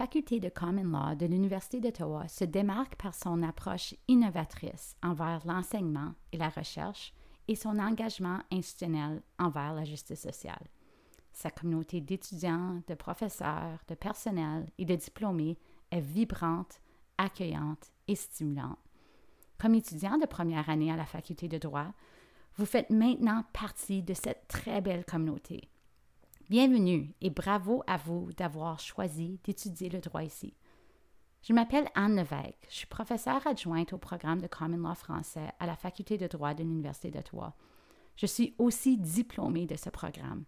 faculté de Common Law de l'Université d'Ottawa se démarque par son approche innovatrice envers l'enseignement et la recherche et son engagement institutionnel envers la justice sociale. Sa communauté d'étudiants, de professeurs, de personnel et de diplômés est vibrante, accueillante et stimulante. Comme étudiant de première année à la faculté de droit, vous faites maintenant partie de cette très belle communauté. Bienvenue et bravo à vous d'avoir choisi d'étudier le droit ici. Je m'appelle Anne Levesque. Je suis professeure adjointe au programme de Common Law français à la Faculté de droit de l'Université d'Ottawa. Je suis aussi diplômée de ce programme.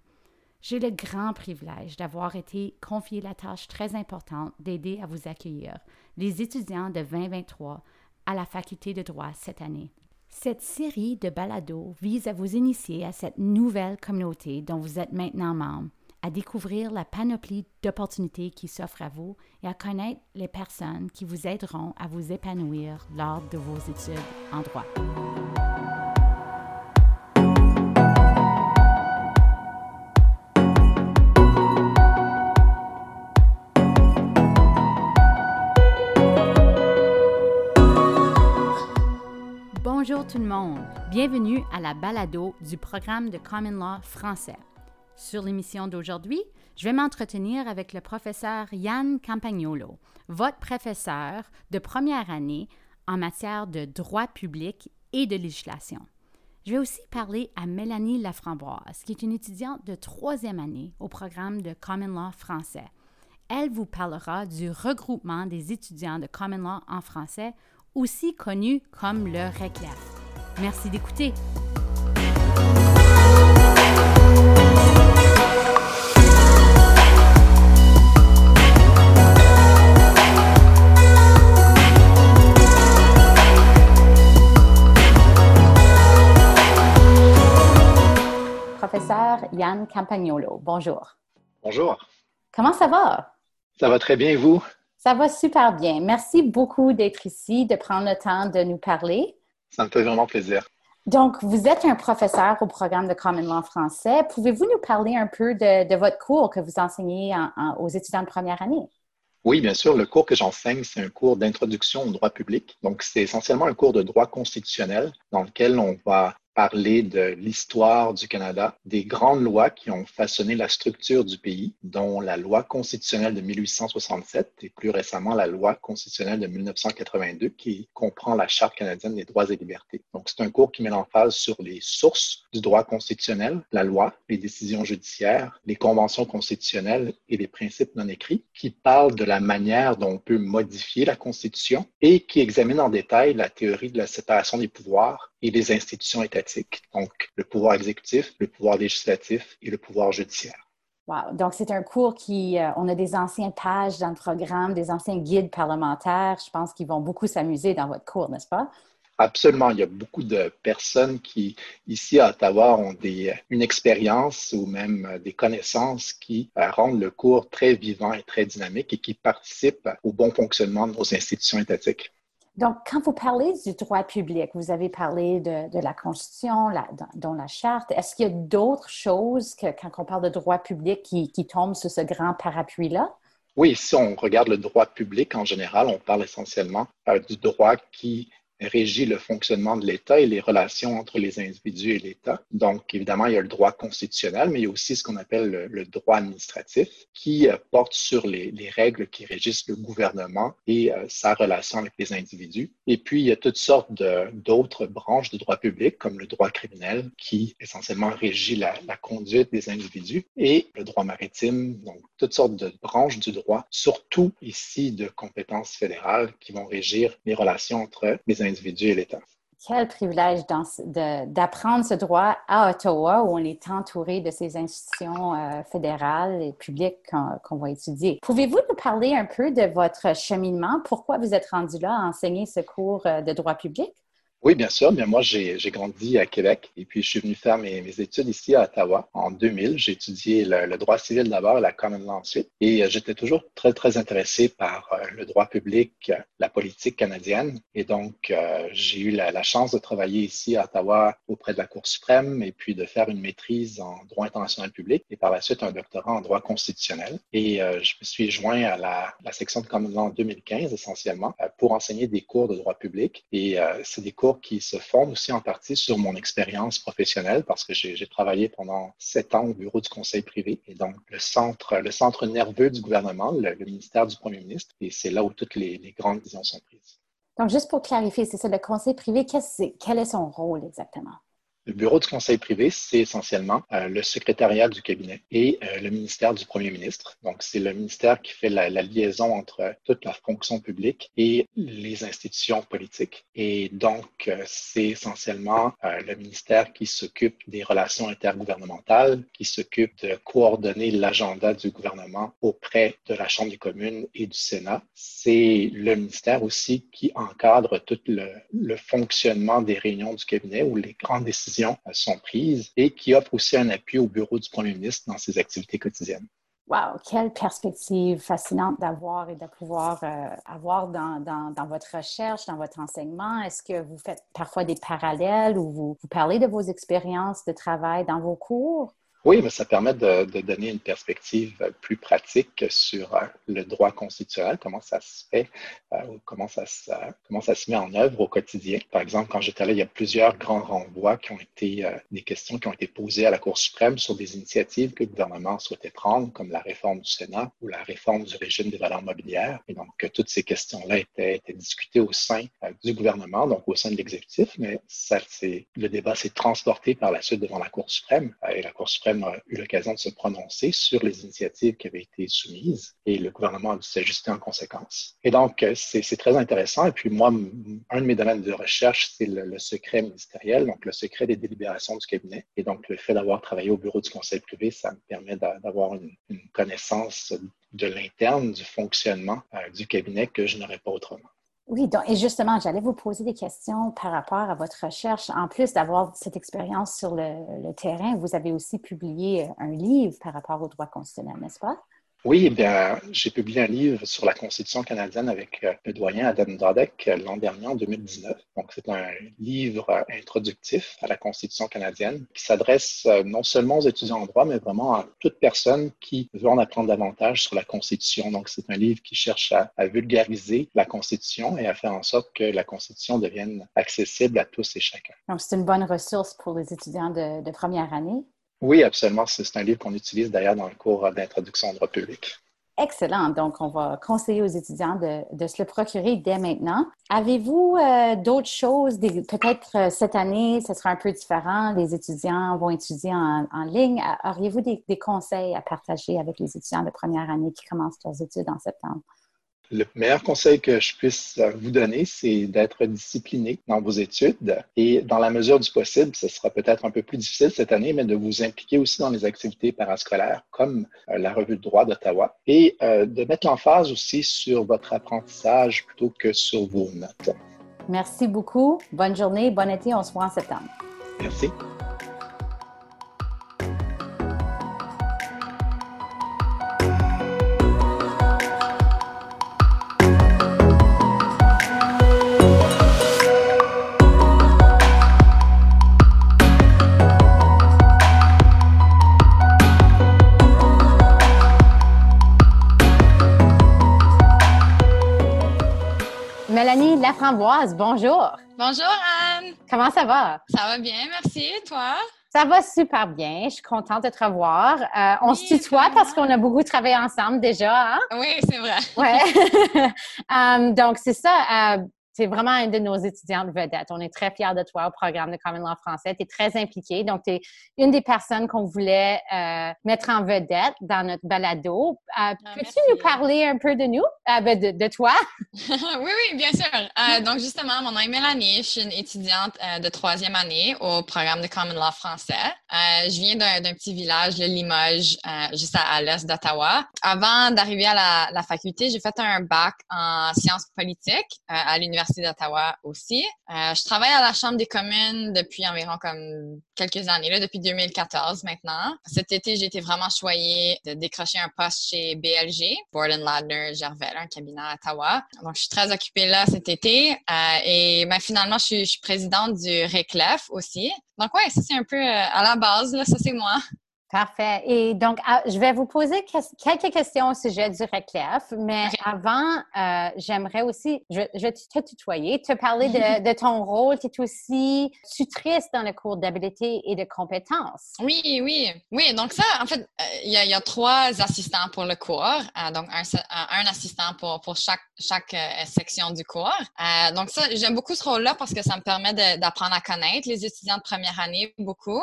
J'ai le grand privilège d'avoir été confié la tâche très importante d'aider à vous accueillir, les étudiants de 2023, à la Faculté de droit cette année. Cette série de balados vise à vous initier à cette nouvelle communauté dont vous êtes maintenant membre, à découvrir la panoplie d'opportunités qui s'offrent à vous et à connaître les personnes qui vous aideront à vous épanouir lors de vos études en droit. Bonjour tout le monde, bienvenue à la balado du programme de Common Law français. Sur l'émission d'aujourd'hui, je vais m'entretenir avec le professeur Yann Campagnolo, votre professeur de première année en matière de droit public et de législation. Je vais aussi parler à Mélanie Laframboise, qui est une étudiante de troisième année au programme de Common Law français. Elle vous parlera du regroupement des étudiants de Common Law en français aussi connu comme le RECLEF. Merci d'écouter. Professeur Yann Campagnolo, bonjour. Bonjour. Comment ça va? Ça va très bien, et vous? Ça va super bien. Merci beaucoup d'être ici, de prendre le temps de nous parler. Ça me fait vraiment plaisir. Donc, vous êtes un professeur au programme de Common Law français. Pouvez-vous nous parler un peu de, votre cours que vous enseignez aux étudiants de première année? Oui, bien sûr. Le cours que j'enseigne, c'est un cours d'introduction au droit public. Donc, c'est essentiellement un cours de droit constitutionnel dans lequel on va parler de l'histoire du Canada, des grandes lois qui ont façonné la structure du pays, dont la loi constitutionnelle de 1867 et plus récemment la loi constitutionnelle de 1982 qui comprend la Charte canadienne des droits et libertés. Donc, c'est un cours qui met l'emphase sur les sources du droit constitutionnel, la loi, les décisions judiciaires, les conventions constitutionnelles et les principes non écrits, qui parle de la manière dont on peut modifier la Constitution et qui examine en détail la théorie de la séparation des pouvoirs et les institutions étatiques, donc le pouvoir exécutif, le pouvoir législatif et le pouvoir judiciaire. Wow. Donc, c'est un cours qui, euh, on a des anciennes pages dans le programme, des anciens guides parlementaires. Je pense qu'ils vont beaucoup s'amuser dans votre cours, n'est-ce pas? Absolument. Il y a beaucoup de personnes qui, ici à Ottawa, ont des, une expérience ou même des connaissances qui euh, rendent le cours très vivant et très dynamique et qui participent au bon fonctionnement de nos institutions étatiques. Donc, quand vous parlez du droit public, vous avez parlé de, la Constitution, dont la Charte. Est-ce qu'il y a d'autres choses que, quand on parle de droit public qui, qui tombent sous ce grand parapluie-là? Oui, si on regarde le droit public en général, on parle essentiellement euh, du droit qui régit le fonctionnement de l'État et les relations entre les individus et l'État. Donc, évidemment, il y a le droit constitutionnel, mais il y a aussi ce qu'on appelle le, droit administratif qui euh, porte sur les, règles qui régissent le gouvernement et euh, sa relation avec les individus. Et puis, il y a toutes sortes d'autres branches de droit public, comme le droit criminel, qui essentiellement régit la, la conduite des individus, et le droit maritime, donc toutes sortes de branches du droit, surtout ici de compétences fédérales qui vont régir les relations entre les individus Quel privilège d'apprendre ce droit à Ottawa où on est entouré de ces institutions euh, fédérales et publiques qu'on va étudier. Pouvez-vous nous parler un peu de votre cheminement? Pourquoi vous êtes rendu là à enseigner ce cours euh, de droit public? Oui, bien sûr. Bien, moi, j'ai grandi à Québec et puis je suis venu faire mes, mes études ici à Ottawa en 2000. J'ai étudié le, droit civil d'abord et la common law ensuite. Et euh, j'étais toujours très, très intéressé par euh, le droit public, la politique canadienne. Et donc, euh, j'ai eu la, la, chance de travailler ici à Ottawa auprès de la Cour suprême et puis de faire une maîtrise en droit international public et par la suite un doctorat en droit constitutionnel. Et je me suis joint à la, la section de common law en 2015 essentiellement pour enseigner des cours de droit public. Et c'est des cours qui se fondent aussi en partie sur mon expérience professionnelle parce que j'ai travaillé pendant sept ans au bureau du conseil privé et donc le centre, le centre nerveux du gouvernement, le, ministère du premier ministre, et c'est là où toutes les, les, grandes décisions sont prises. Donc, juste pour clarifier, c'est ça, le conseil privé, quel est son rôle exactement? Le bureau du conseil privé, c'est essentiellement euh, le secrétariat du cabinet et euh, le ministère du premier ministre. Donc, c'est le ministère qui fait la, liaison entre toute la fonction publique et les institutions politiques. Et donc, euh, c'est essentiellement le ministère qui s'occupe des relations intergouvernementales, qui s'occupe de coordonner l'agenda du gouvernement auprès de la Chambre des communes et du Sénat. C'est le ministère aussi qui encadre tout le, le fonctionnement des réunions du cabinet ou les grandes décisions sont prises et qui offre aussi un appui au bureau du premier ministre dans ses activités quotidiennes. Wow, quelle perspective fascinante d'avoir et de pouvoir euh, avoir dans, votre recherche, dans votre enseignement. Est-ce que vous faites parfois des parallèles ou vous parlez de vos expériences de travail dans vos cours? Oui, mais ça permet de, donner une perspective plus pratique sur euh, le droit constitutionnel, comment ça se fait, euh, comment, ça se, comment ça se met en œuvre au quotidien. Par exemple, quand j'étais là, il y a plusieurs grands renvois qui ont été euh, des questions qui ont été posées à la Cour suprême sur des initiatives que le gouvernement souhaitait prendre, comme la réforme du Sénat ou la réforme du régime des valeurs mobilières. Et donc, toutes ces questions-là étaient, étaient, discutées au sein du gouvernement, donc au sein de l'exécutif, mais ça, le débat s'est transporté par la suite devant la Cour suprême et la Cour suprême a eu l'occasion de se prononcer sur les initiatives qui avaient été soumises et le gouvernement a dû s'ajuster en conséquence. Et donc, euh, c'est très intéressant. Et puis moi, un de mes domaines de recherche, c'est le, secret ministériel, donc le secret des délibérations du cabinet. Et donc, le fait d'avoir travaillé au bureau du conseil privé, ça me permet d'avoir une, connaissance de l'interne, du fonctionnement euh, du cabinet que je n'aurais pas autrement. Oui, donc, et justement, j'allais vous poser des questions par rapport à votre recherche. En plus d'avoir cette expérience sur le, terrain, vous avez aussi publié un livre par rapport au droit constitutionnel, n'est-ce pas? Oui, eh bien, j'ai publié un livre sur la Constitution canadienne avec euh, le doyen Adam Dodek euh, l'an dernier, en 2019. Donc, c'est un livre euh, introductif à la Constitution canadienne qui s'adresse non seulement aux étudiants en droit, mais vraiment à toute personne qui veut en apprendre davantage sur la Constitution. Donc, c'est un livre qui cherche à, vulgariser la Constitution et à faire en sorte que la Constitution devienne accessible à tous et chacun. Donc, c'est une bonne ressource pour les étudiants de première année. Oui, absolument. C'est un livre qu'on utilise d'ailleurs dans le cours d'introduction au droit public. Excellent. Donc, on va conseiller aux étudiants de, se le procurer dès maintenant. Avez-vous euh, d'autres choses, peut-être euh, cette année, ce sera un peu différent, les étudiants vont étudier en, ligne. Auriez-vous des, conseils à partager avec les étudiants de première année qui commencent leurs études en septembre? Le meilleur conseil que je puisse vous donner, c'est d'être discipliné dans vos études et dans la mesure du possible, ce sera peut-être un peu plus difficile cette année, mais de vous impliquer aussi dans les activités parascolaires comme euh, la revue de droit d'Ottawa et euh, de mettre l'emphase aussi sur votre apprentissage plutôt que sur vos notes. Merci beaucoup. Bonne journée, bon été. On se voit en septembre. Merci. Bonjour. Bonjour Anne. Comment ça va? Ça va bien, merci. Et toi? Ça va super bien. Je suis contente de te revoir. Euh, on se tutoie parce qu'on a beaucoup travaillé ensemble déjà. Hein? Oui, c'est vrai. Ouais. Um, donc, c'est ça. Euh, c'est vraiment une de nos étudiantes vedettes. On est très fiers de toi au programme de Common Law français. Tu es très impliquée. Donc, tu es une des personnes qu'on voulait euh, mettre en vedette dans notre balado. Euh, ah, peux-tu nous parler un peu de nous, euh, ben, de, de, toi? oui, oui, bien sûr. Donc, justement, mon nom est Mélanie. Je suis une étudiante de troisième année au programme de Common Law français. je viens d'un petit village, le Limoges, juste à, à l'est d'Ottawa. Avant d'arriver à la, la faculté, j'ai fait un bac en sciences politiques à l'Université l'Université d'Ottawa aussi. Euh, je travaille à la Chambre des communes depuis environ comme quelques années, là, depuis 2014 maintenant. Cet été, j'ai été vraiment choyée de décrocher un poste chez BLG, Borden Ladner Gervais, un cabinet à Ottawa. Donc, je suis très occupée là cet été. Euh, et ben, finalement, je suis, présidente du RECLEF aussi. Donc, ouais, ça, c'est un peu euh, à la base, là, ça, c'est moi. Parfait. Et donc, ah, je vais vous poser quelques questions au sujet du RECLEF, mais avant, euh, j'aimerais aussi, je, vais te tutoyer, te parler de, ton rôle. Tu es aussi tutrice dans le cours d'habilité et de compétences. Oui, oui. Oui, donc ça, en fait, euh, il y, a, trois assistants pour le cours. Euh, donc, un, un, assistant pour, pour chaque, chaque section du cours. donc, ça, j'aime beaucoup ce rôle-là parce que ça me permet d'apprendre à connaître les étudiants de première année beaucoup.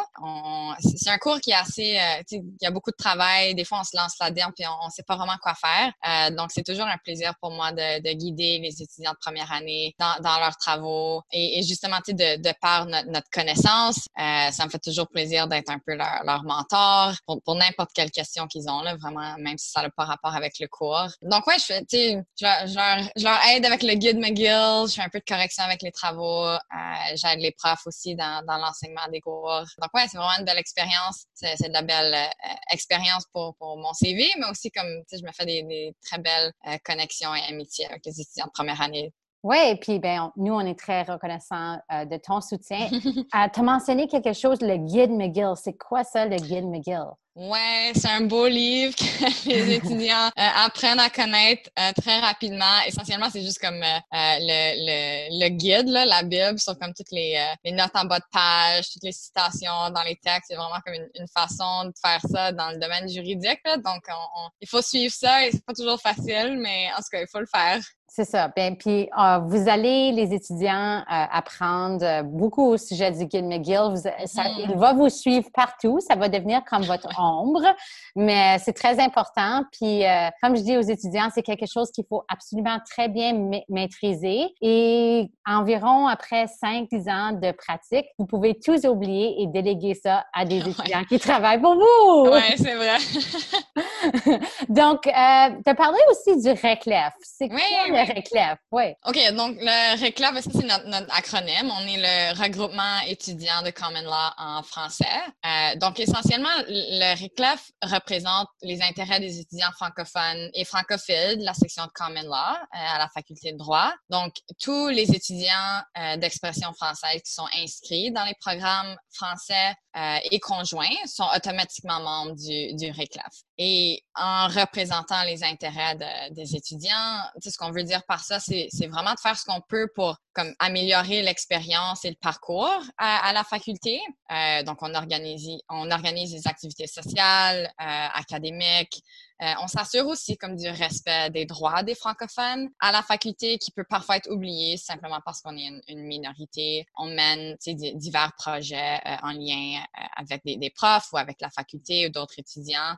C'est un cours qui est assez euh, il y a beaucoup de travail. Des fois, on se lance là-dedans puis on ne sait pas vraiment quoi faire. Euh, donc, c'est toujours un plaisir pour moi de, de, guider les étudiants de première année dans, leurs travaux et, et justement, de, de par notre, connaissance, euh, ça me fait toujours plaisir d'être un peu leur, mentor pour, n'importe quelle question qu'ils ont, là, vraiment, même si ça n'a pas rapport avec le cours. Donc, ouais, je, je, je, leur, je leur aide avec le guide McGill, je fais un peu de correction avec les travaux, j'aide les profs aussi dans, l'enseignement des cours. Donc, ouais, c'est vraiment une belle expérience, c'est belle euh, expérience pour, mon CV, mais aussi comme, je me fais des, des très belles euh, connexions et amitiés avec les étudiants de première année. Oui, et puis ben, nous, on est très reconnaissants euh, de ton soutien. tu as mentionné quelque chose, le guide McGill. C'est quoi ça, le guide McGill? Ouais, c'est un beau livre que les étudiants euh, apprennent à connaître euh, très rapidement. Essentiellement, c'est juste comme euh, le, le, le, guide, là, la Bible, sur comme toutes les, les, notes en bas de page, toutes les citations dans les textes. C'est vraiment comme une, façon de faire ça dans le domaine juridique. Là. Donc, on, il faut suivre ça et c'est pas toujours facile, mais en tout cas, il faut le faire. C'est ça. Bien, puis vous allez, les étudiants, apprendre beaucoup au sujet du guide McGill. Vous, ça, mm-hmm. Il va vous suivre partout. Ça va devenir comme votre mais c'est très important. Puis, euh, comme je dis aux étudiants, c'est quelque chose qu'il faut absolument très bien maîtriser. Et environ après 5-10 ans de pratique, vous pouvez tous oublier et déléguer ça à des étudiants qui travaillent pour vous. Oui, c'est vrai. donc, euh, tu as parlé aussi du RECLEF. C'est quoi le RECLEF? Oui. OK, donc le RECLEF, c'est notre, acronyme. On est le regroupement étudiant de Common Law en français. Euh, donc, essentiellement, le RECLEF représente les intérêts des étudiants francophones et francophiles de la section de Common Law euh, à la faculté de droit. Donc, tous les étudiants euh, d'expression française qui sont inscrits dans les programmes français euh, et conjoints sont automatiquement membres du, du. Et en représentant les intérêts des étudiants, ce qu'on veut dire par ça, c'est vraiment de faire ce qu'on peut pour comme améliorer l'expérience et le parcours à, à la faculté. Euh, donc, on organise, on organise des activités sociales, euh, académiques, euh, on s'assure aussi comme du respect des droits des francophones à la faculté qui peut parfois être oublié simplement parce qu'on est une, minorité. On mène divers projets euh, en lien euh, avec des, des, profs ou avec la faculté ou d'autres étudiants.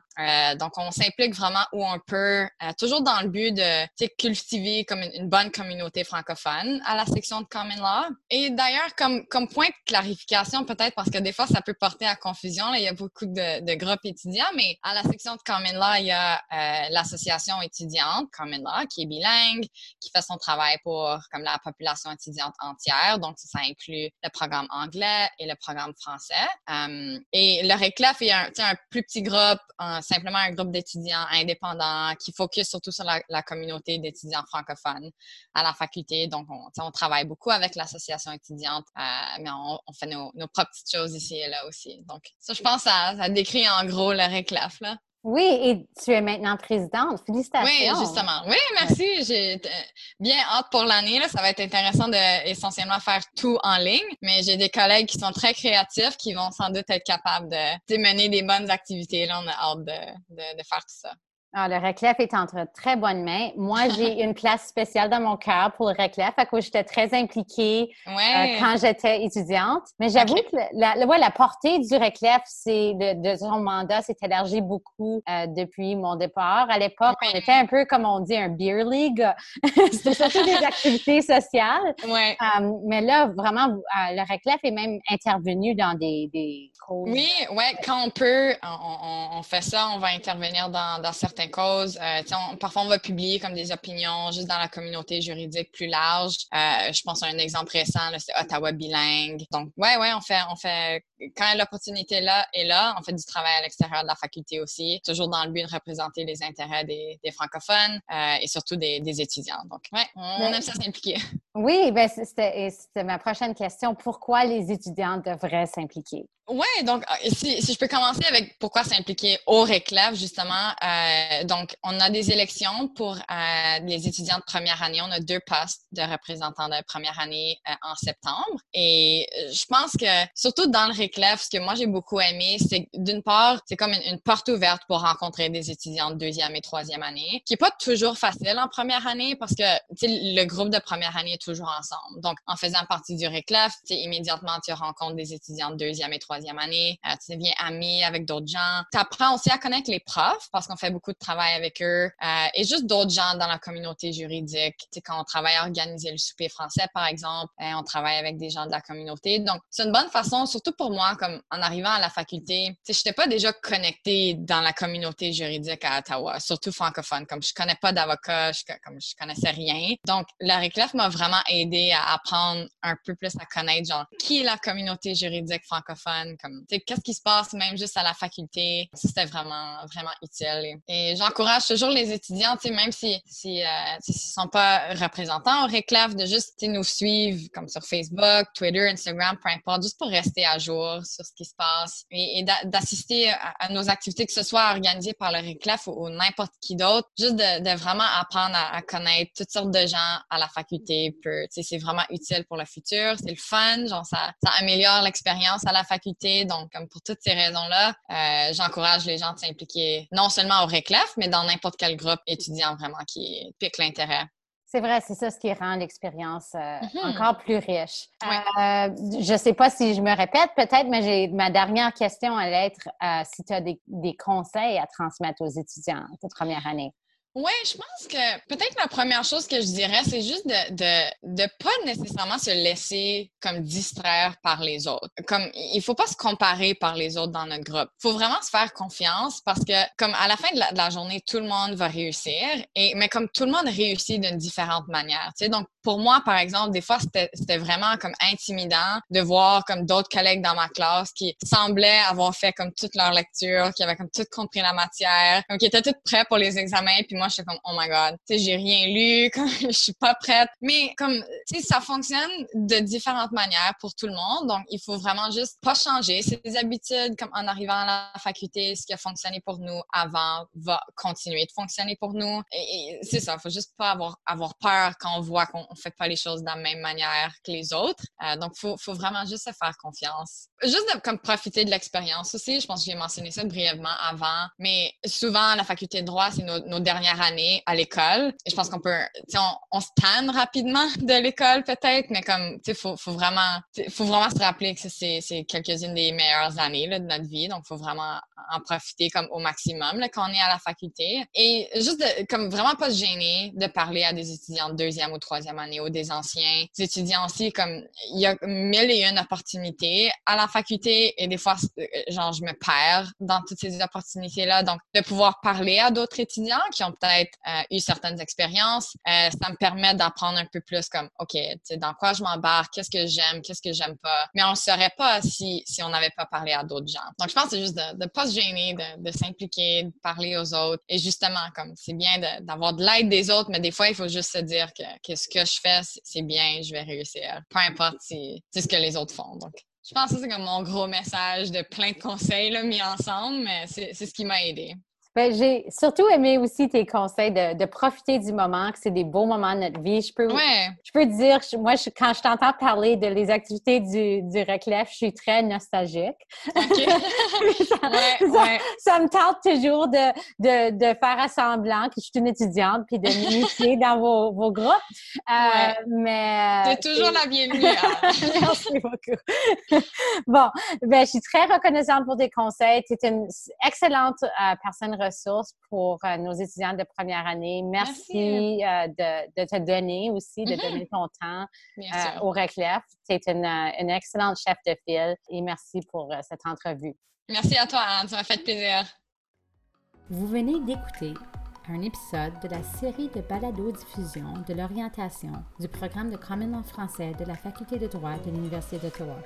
donc, on s'implique vraiment où on peut, toujours dans le but de cultiver comme une, bonne communauté francophone à la section de Common Law. Et d'ailleurs, comme, comme point de clarification peut-être, parce que des fois, ça peut porter à confusion, là, il y a beaucoup de, de groupes étudiants, mais à la section de Common Law, il y a euh, l'association étudiante Common Law, qui est bilingue, qui fait son travail pour comme la population étudiante entière. Donc, ça, inclut le programme anglais et le programme français. Euh, et le RECLEF est un, un plus petit groupe, simplement un groupe d'étudiants indépendants qui focus surtout sur la, communauté d'étudiants francophones à la faculté. Donc, on, travaille beaucoup avec l'association étudiante, euh, mais on, fait nos, propres petites choses ici et là aussi. Donc, ça, je pense, ça, ça décrit en gros le RECLEF. Là. Oui, et tu es maintenant présidente. Félicitations. Oui, justement. Oui, merci. J'ai bien hâte pour l'année. Ça va être intéressant de essentiellement faire tout en ligne, mais j'ai des collègues qui sont très créatifs qui vont sans doute être capables de, mener des bonnes activités. Là, on a hâte de, de faire tout ça. Ah, le RECLEF est entre très bonnes mains. Moi, j'ai une place spéciale dans mon cœur pour le RECLEF, à cause j'étais très impliquée euh, quand j'étais étudiante. Mais j'avoue que la, la, la, portée du RECLEF, c'est de, de, son mandat s'est élargi beaucoup euh, depuis mon départ. À l'époque, on était un peu, comme on dit, un beer league. C'était surtout des activités sociales. Ouais. Euh, mais là, vraiment, le RECLEF est même intervenu dans des, des causes. Oui, ouais, quand on peut, on, on, fait ça, on va intervenir dans, dans certains certaines causes. parfois, on va publier comme des opinions juste dans la communauté juridique plus large. je pense à un exemple récent, c'est Ottawa bilingue. Donc, ouais, ouais, on fait, on fait quand l'opportunité là est là, on fait du travail à l'extérieur de la faculté aussi, toujours dans le but de représenter les intérêts des, francophones et surtout des, étudiants. Donc, ouais, on, aime ça s'impliquer. Oui, ben c'était ma prochaine question. Pourquoi les étudiants devraient s'impliquer? Oui, donc euh, si, je peux commencer avec pourquoi s'impliquer au réclave, justement. Euh, donc, on a des élections pour euh, les étudiants de première année. On a deux postes de représentants de première année euh, en septembre. Et euh, je pense que, surtout dans le réclave, ce que moi j'ai beaucoup aimé, c'est d'une part, c'est comme une, porte ouverte pour rencontrer des étudiants de deuxième et troisième année, qui est pas toujours facile en première année parce que le groupe de première année toujours ensemble. Donc, en faisant partie du réclave, immédiatement, tu rencontres des étudiants de deuxième et troisième année, euh, tu deviens ami avec d'autres gens. Tu apprends aussi à connaître les profs parce qu'on fait beaucoup de travail avec eux euh, et juste d'autres gens dans la communauté juridique. Tu sais, quand on travaille à organiser le souper français, par exemple, euh, on travaille avec des gens de la communauté. Donc, c'est une bonne façon, surtout pour moi, comme en arrivant à la faculté, tu sais, j'étais pas déjà connectée dans la communauté juridique à Ottawa, surtout francophone. Comme je connais pas d'avocat, comme je connaissais rien. Donc, la réclef m'a vraiment aidé à apprendre un peu plus à connaître, genre, qui est la communauté juridique francophone comme, qu'est-ce qui se passe même juste à la faculté. C'était vraiment, vraiment utile. Et, j'encourage toujours les étudiants, même si, si, euh, sont pas représentants au réclave, de juste nous suivre comme sur Facebook, Twitter, Instagram, peu importe, juste pour rester à jour sur ce qui se passe et, d'assister à, nos activités, que ce soit organisées par le réclaf ou, n'importe qui d'autre, juste de, vraiment apprendre à, connaître toutes sortes de gens à la faculté. C'est vraiment utile pour le futur, c'est le fun, genre ça, ça améliore l'expérience à la faculté donc, comme pour toutes ces raisons-là, euh, j'encourage les gens de s'impliquer non seulement au RECLEF, mais dans n'importe quel groupe étudiant vraiment qui pique l'intérêt. C'est vrai, c'est ça ce qui rend l'expérience euh, mm-hmm. encore plus riche. Euh, je ne sais pas si je me répète peut-être, mais j'ai ma dernière question allait être si tu as des, des, conseils à transmettre aux étudiants de première année. Oui, je pense que peut-être la première chose que je dirais, c'est juste de, de, de pas nécessairement se laisser comme distraire par les autres. Comme il faut pas se comparer par les autres dans notre groupe. Faut vraiment se faire confiance parce que comme à la fin de la, journée, tout le monde va réussir et mais comme tout le monde réussit d'une différente manière. Tu sais, donc pour moi, par exemple, des fois c'était vraiment comme intimidant de voir comme d'autres collègues dans ma classe qui semblaient avoir fait comme toute leur lecture, qui avaient comme tout compris la matière, comme qui étaient toutes prêts pour les examens, puis moi, j'étais comme, oh my god, tu sais, j'ai rien lu, comme, je suis pas prête. Mais comme, tu sais, ça fonctionne de différentes manières pour tout le monde. Donc, il faut vraiment juste pas changer ses habitudes. Comme en arrivant à la faculté, ce qui a fonctionné pour nous avant va continuer de fonctionner pour nous. Et, c'est ça, faut juste pas avoir, avoir peur quand on voit qu'on fait pas les choses de la même manière que les autres. Euh, donc, faut, faut vraiment juste se faire confiance. Juste de, comme profiter de l'expérience aussi. Je pense que j'ai mentionné ça brièvement avant. Mais souvent, la faculté de droit, c'est nos, nos dernières année à l'école. Et je pense qu'on peut, on, on se tanne rapidement de l'école peut-être, mais comme, tu sais, faut, faut vraiment, faut vraiment se rappeler que c'est, c'est quelques-unes des meilleures années là, de notre vie. Donc, faut vraiment en profiter comme au maximum là, quand on est à la faculté. Et juste de, comme vraiment pas se gêner de parler à des étudiants de deuxième ou troisième année ou des anciens étudiants aussi. Comme, il y a mille et une opportunités à la faculté et des fois, euh, genre, je me perds dans toutes ces opportunités-là. Donc, de pouvoir parler à d'autres étudiants qui ont peut-être euh, eu certaines expériences, euh, ça me permet d'apprendre un peu plus comme, OK, dans quoi je m'embarque, qu'est-ce que j'aime, qu'est-ce que j'aime pas. Mais on ne saurait pas si, si on n'avait pas parlé à d'autres gens. Donc, je pense c'est juste de ne pas se gêner, de, de s'impliquer, de parler aux autres. Et justement, comme c'est bien d'avoir de, l'aide des autres, mais des fois, il faut juste se dire que, que ce que je fais, c'est bien, je vais réussir. Peu importe si c'est ce que les autres font. Donc, je pense que c'est comme mon gros message de plein de conseils mis ensemble, mais c'est ce qui m'a aidé. Ben, j'ai surtout aimé aussi tes conseils de, de profiter du moment, que c'est des beaux moments de notre vie. Je peux, je peux dire, moi, je, quand je t'entends parler de les activités du, du Reclef, je suis très nostalgique. ça, ouais, ça, me tente toujours de, de, de faire semblant que je suis une étudiante puis de m'initier dans vos, vos groupes. Euh, mais. C'est toujours la bienvenue. Hein. Merci beaucoup. bon, ben, je suis très reconnaissante pour tes conseils. Tu es une excellente euh, personne ressources pour euh, nos étudiants de première année. Merci, euh, de, te donner aussi, de mm-hmm. donner ton temps euh, au Reclef. Tu es une, excellente chef de file et merci pour cette entrevue. Merci à toi, Anne. Ça m'a fait plaisir. Vous venez d'écouter un épisode de la série de balado-diffusion de l'orientation du programme de Common Law français de la Faculté de droit de l'Université d'Ottawa.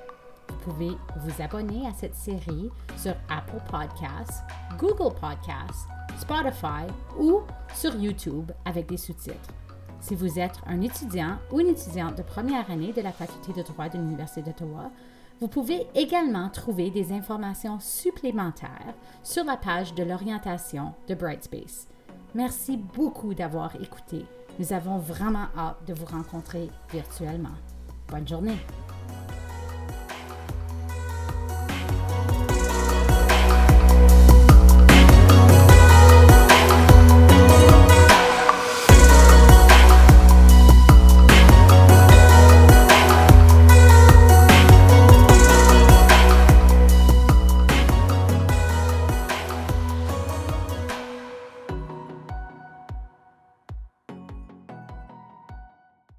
Vous pouvez vous abonner à cette série sur Apple Podcasts, Google Podcasts, Spotify ou sur YouTube avec des sous-titres. Si vous êtes un étudiant ou une étudiante de première année de la Faculté de droit de l'Université d'Ottawa, vous pouvez également trouver des informations supplémentaires sur la page de l'orientation de Brightspace. Merci beaucoup d'avoir écouté. Nous avons vraiment hâte de vous rencontrer virtuellement. Bonne journée.